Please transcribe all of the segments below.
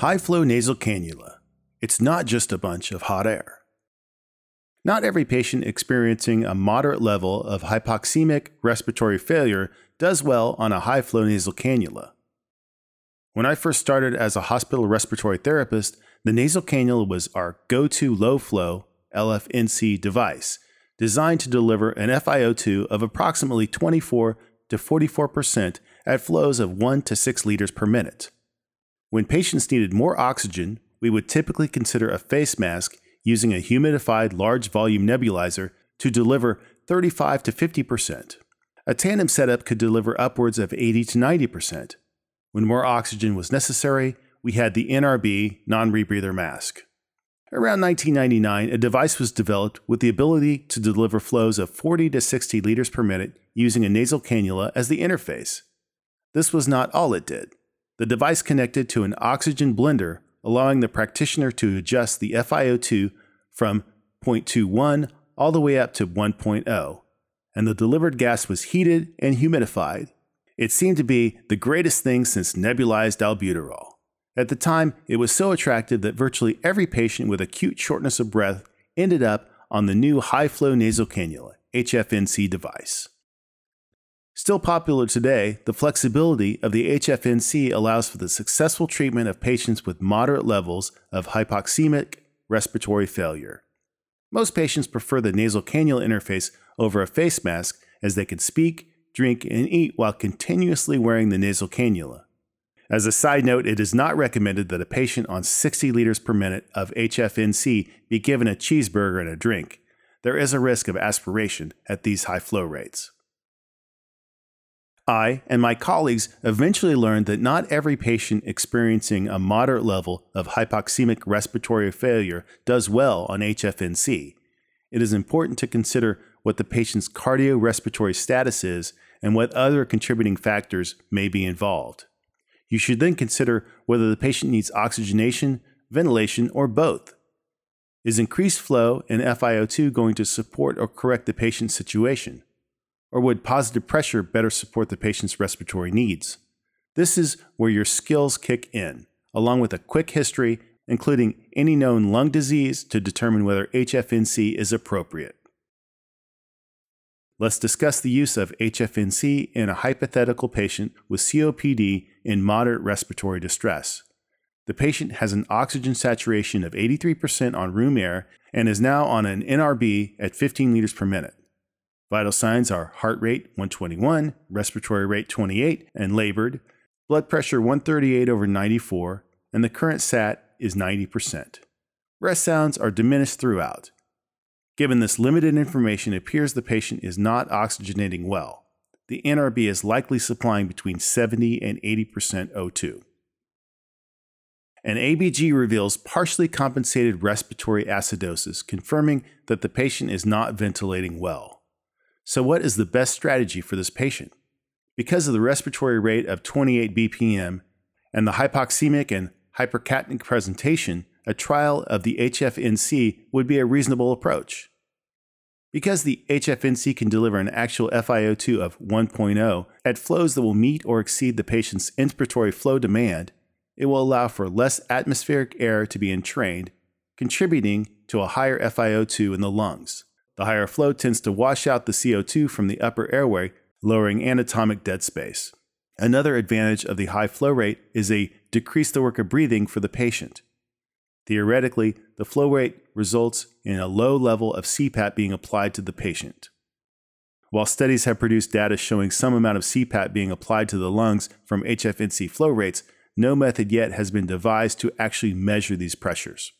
High flow nasal cannula. It's not just a bunch of hot air. Not every patient experiencing a moderate level of hypoxemic respiratory failure does well on a high flow nasal cannula. When I first started as a hospital respiratory therapist, the nasal cannula was our go to low flow LFNC device, designed to deliver an FiO2 of approximately 24 to 44% at flows of 1 to 6 liters per minute. When patients needed more oxygen, we would typically consider a face mask using a humidified large volume nebulizer to deliver 35 to 50%. A tandem setup could deliver upwards of 80 to 90%. When more oxygen was necessary, we had the NRB non rebreather mask. Around 1999, a device was developed with the ability to deliver flows of 40 to 60 liters per minute using a nasal cannula as the interface. This was not all it did. The device connected to an oxygen blender, allowing the practitioner to adjust the FiO2 from 0.21 all the way up to 1.0, and the delivered gas was heated and humidified. It seemed to be the greatest thing since nebulized albuterol. At the time, it was so attractive that virtually every patient with acute shortness of breath ended up on the new high flow nasal cannula, HFNC device. Still popular today, the flexibility of the HFNC allows for the successful treatment of patients with moderate levels of hypoxemic respiratory failure. Most patients prefer the nasal cannula interface over a face mask as they can speak, drink, and eat while continuously wearing the nasal cannula. As a side note, it is not recommended that a patient on 60 liters per minute of HFNC be given a cheeseburger and a drink. There is a risk of aspiration at these high flow rates. I and my colleagues eventually learned that not every patient experiencing a moderate level of hypoxemic respiratory failure does well on HFNC. It is important to consider what the patient's cardiorespiratory status is and what other contributing factors may be involved. You should then consider whether the patient needs oxygenation, ventilation, or both. Is increased flow in FiO2 going to support or correct the patient's situation? Or would positive pressure better support the patient's respiratory needs? This is where your skills kick in, along with a quick history, including any known lung disease, to determine whether HFNC is appropriate. Let's discuss the use of HFNC in a hypothetical patient with COPD in moderate respiratory distress. The patient has an oxygen saturation of 83% on room air and is now on an NRB at 15 liters per minute. Vital signs are heart rate 121, respiratory rate 28, and labored, blood pressure 138 over 94, and the current SAT is 90%. Rest sounds are diminished throughout. Given this limited information, it appears the patient is not oxygenating well. The NRB is likely supplying between 70 and 80% O2. An ABG reveals partially compensated respiratory acidosis, confirming that the patient is not ventilating well. So, what is the best strategy for this patient? Because of the respiratory rate of 28 BPM and the hypoxemic and hypercapnic presentation, a trial of the HFNC would be a reasonable approach. Because the HFNC can deliver an actual FiO2 of 1.0 at flows that will meet or exceed the patient's inspiratory flow demand, it will allow for less atmospheric air to be entrained, contributing to a higher FiO2 in the lungs. The higher flow tends to wash out the CO2 from the upper airway, lowering anatomic dead space. Another advantage of the high flow rate is a decrease the work of breathing for the patient. Theoretically, the flow rate results in a low level of CPAP being applied to the patient. While studies have produced data showing some amount of CPAP being applied to the lungs from HFNC flow rates, no method yet has been devised to actually measure these pressures.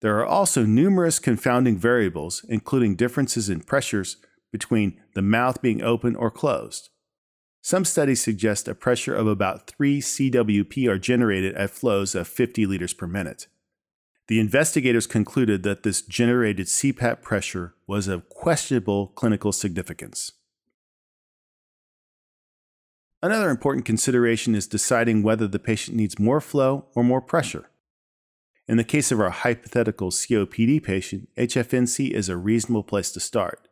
There are also numerous confounding variables, including differences in pressures between the mouth being open or closed. Some studies suggest a pressure of about 3 cWp are generated at flows of 50 liters per minute. The investigators concluded that this generated CPAP pressure was of questionable clinical significance. Another important consideration is deciding whether the patient needs more flow or more pressure. In the case of our hypothetical COPD patient, HFNC is a reasonable place to start.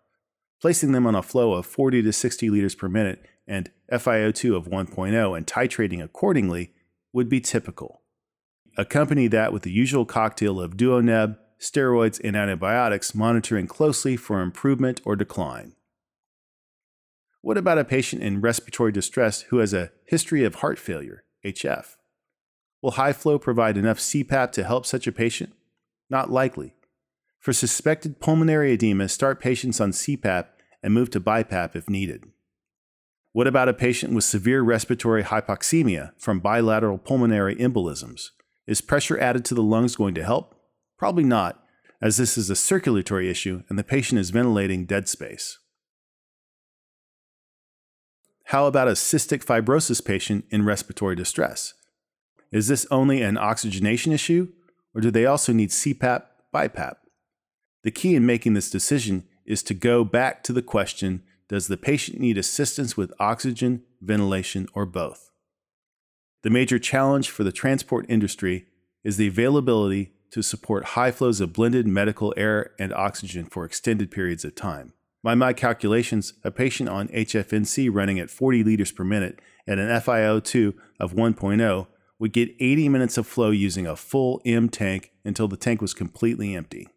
Placing them on a flow of 40 to 60 liters per minute and FiO2 of 1.0 and titrating accordingly would be typical. Accompany that with the usual cocktail of DuoNeb, steroids, and antibiotics, monitoring closely for improvement or decline. What about a patient in respiratory distress who has a history of heart failure, HF? Will high flow provide enough CPAP to help such a patient? Not likely. For suspected pulmonary edema, start patients on CPAP and move to BiPAP if needed. What about a patient with severe respiratory hypoxemia from bilateral pulmonary embolisms? Is pressure added to the lungs going to help? Probably not, as this is a circulatory issue and the patient is ventilating dead space. How about a cystic fibrosis patient in respiratory distress? Is this only an oxygenation issue, or do they also need CPAP, BiPAP? The key in making this decision is to go back to the question Does the patient need assistance with oxygen, ventilation, or both? The major challenge for the transport industry is the availability to support high flows of blended medical air and oxygen for extended periods of time. By my calculations, a patient on HFNC running at 40 liters per minute and an FiO2 of 1.0 would get 80 minutes of flow using a full M tank until the tank was completely empty.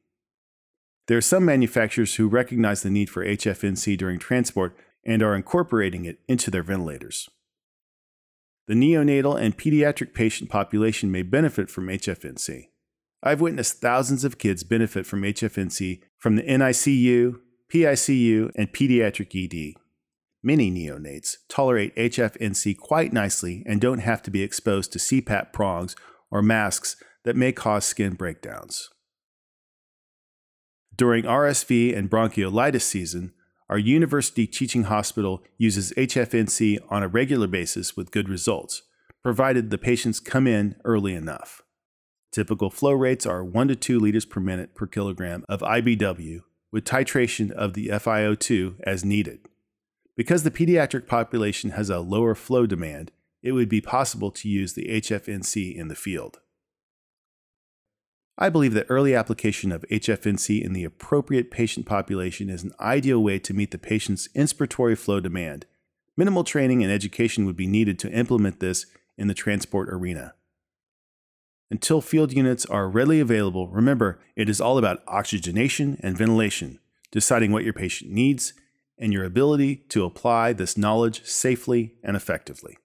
There are some manufacturers who recognize the need for HFNC during transport and are incorporating it into their ventilators. The neonatal and pediatric patient population may benefit from HFNC. I've witnessed thousands of kids benefit from HFNC from the NICU, PICU, and pediatric ED. Many neonates tolerate HFNC quite nicely and don't have to be exposed to CPAP prongs or masks that may cause skin breakdowns. During RSV and bronchiolitis season, our university teaching hospital uses HFNC on a regular basis with good results, provided the patients come in early enough. Typical flow rates are 1 to 2 liters per minute per kilogram of IBW with titration of the FiO2 as needed. Because the pediatric population has a lower flow demand, it would be possible to use the HFNC in the field. I believe that early application of HFNC in the appropriate patient population is an ideal way to meet the patient's inspiratory flow demand. Minimal training and education would be needed to implement this in the transport arena. Until field units are readily available, remember it is all about oxygenation and ventilation, deciding what your patient needs and your ability to apply this knowledge safely and effectively.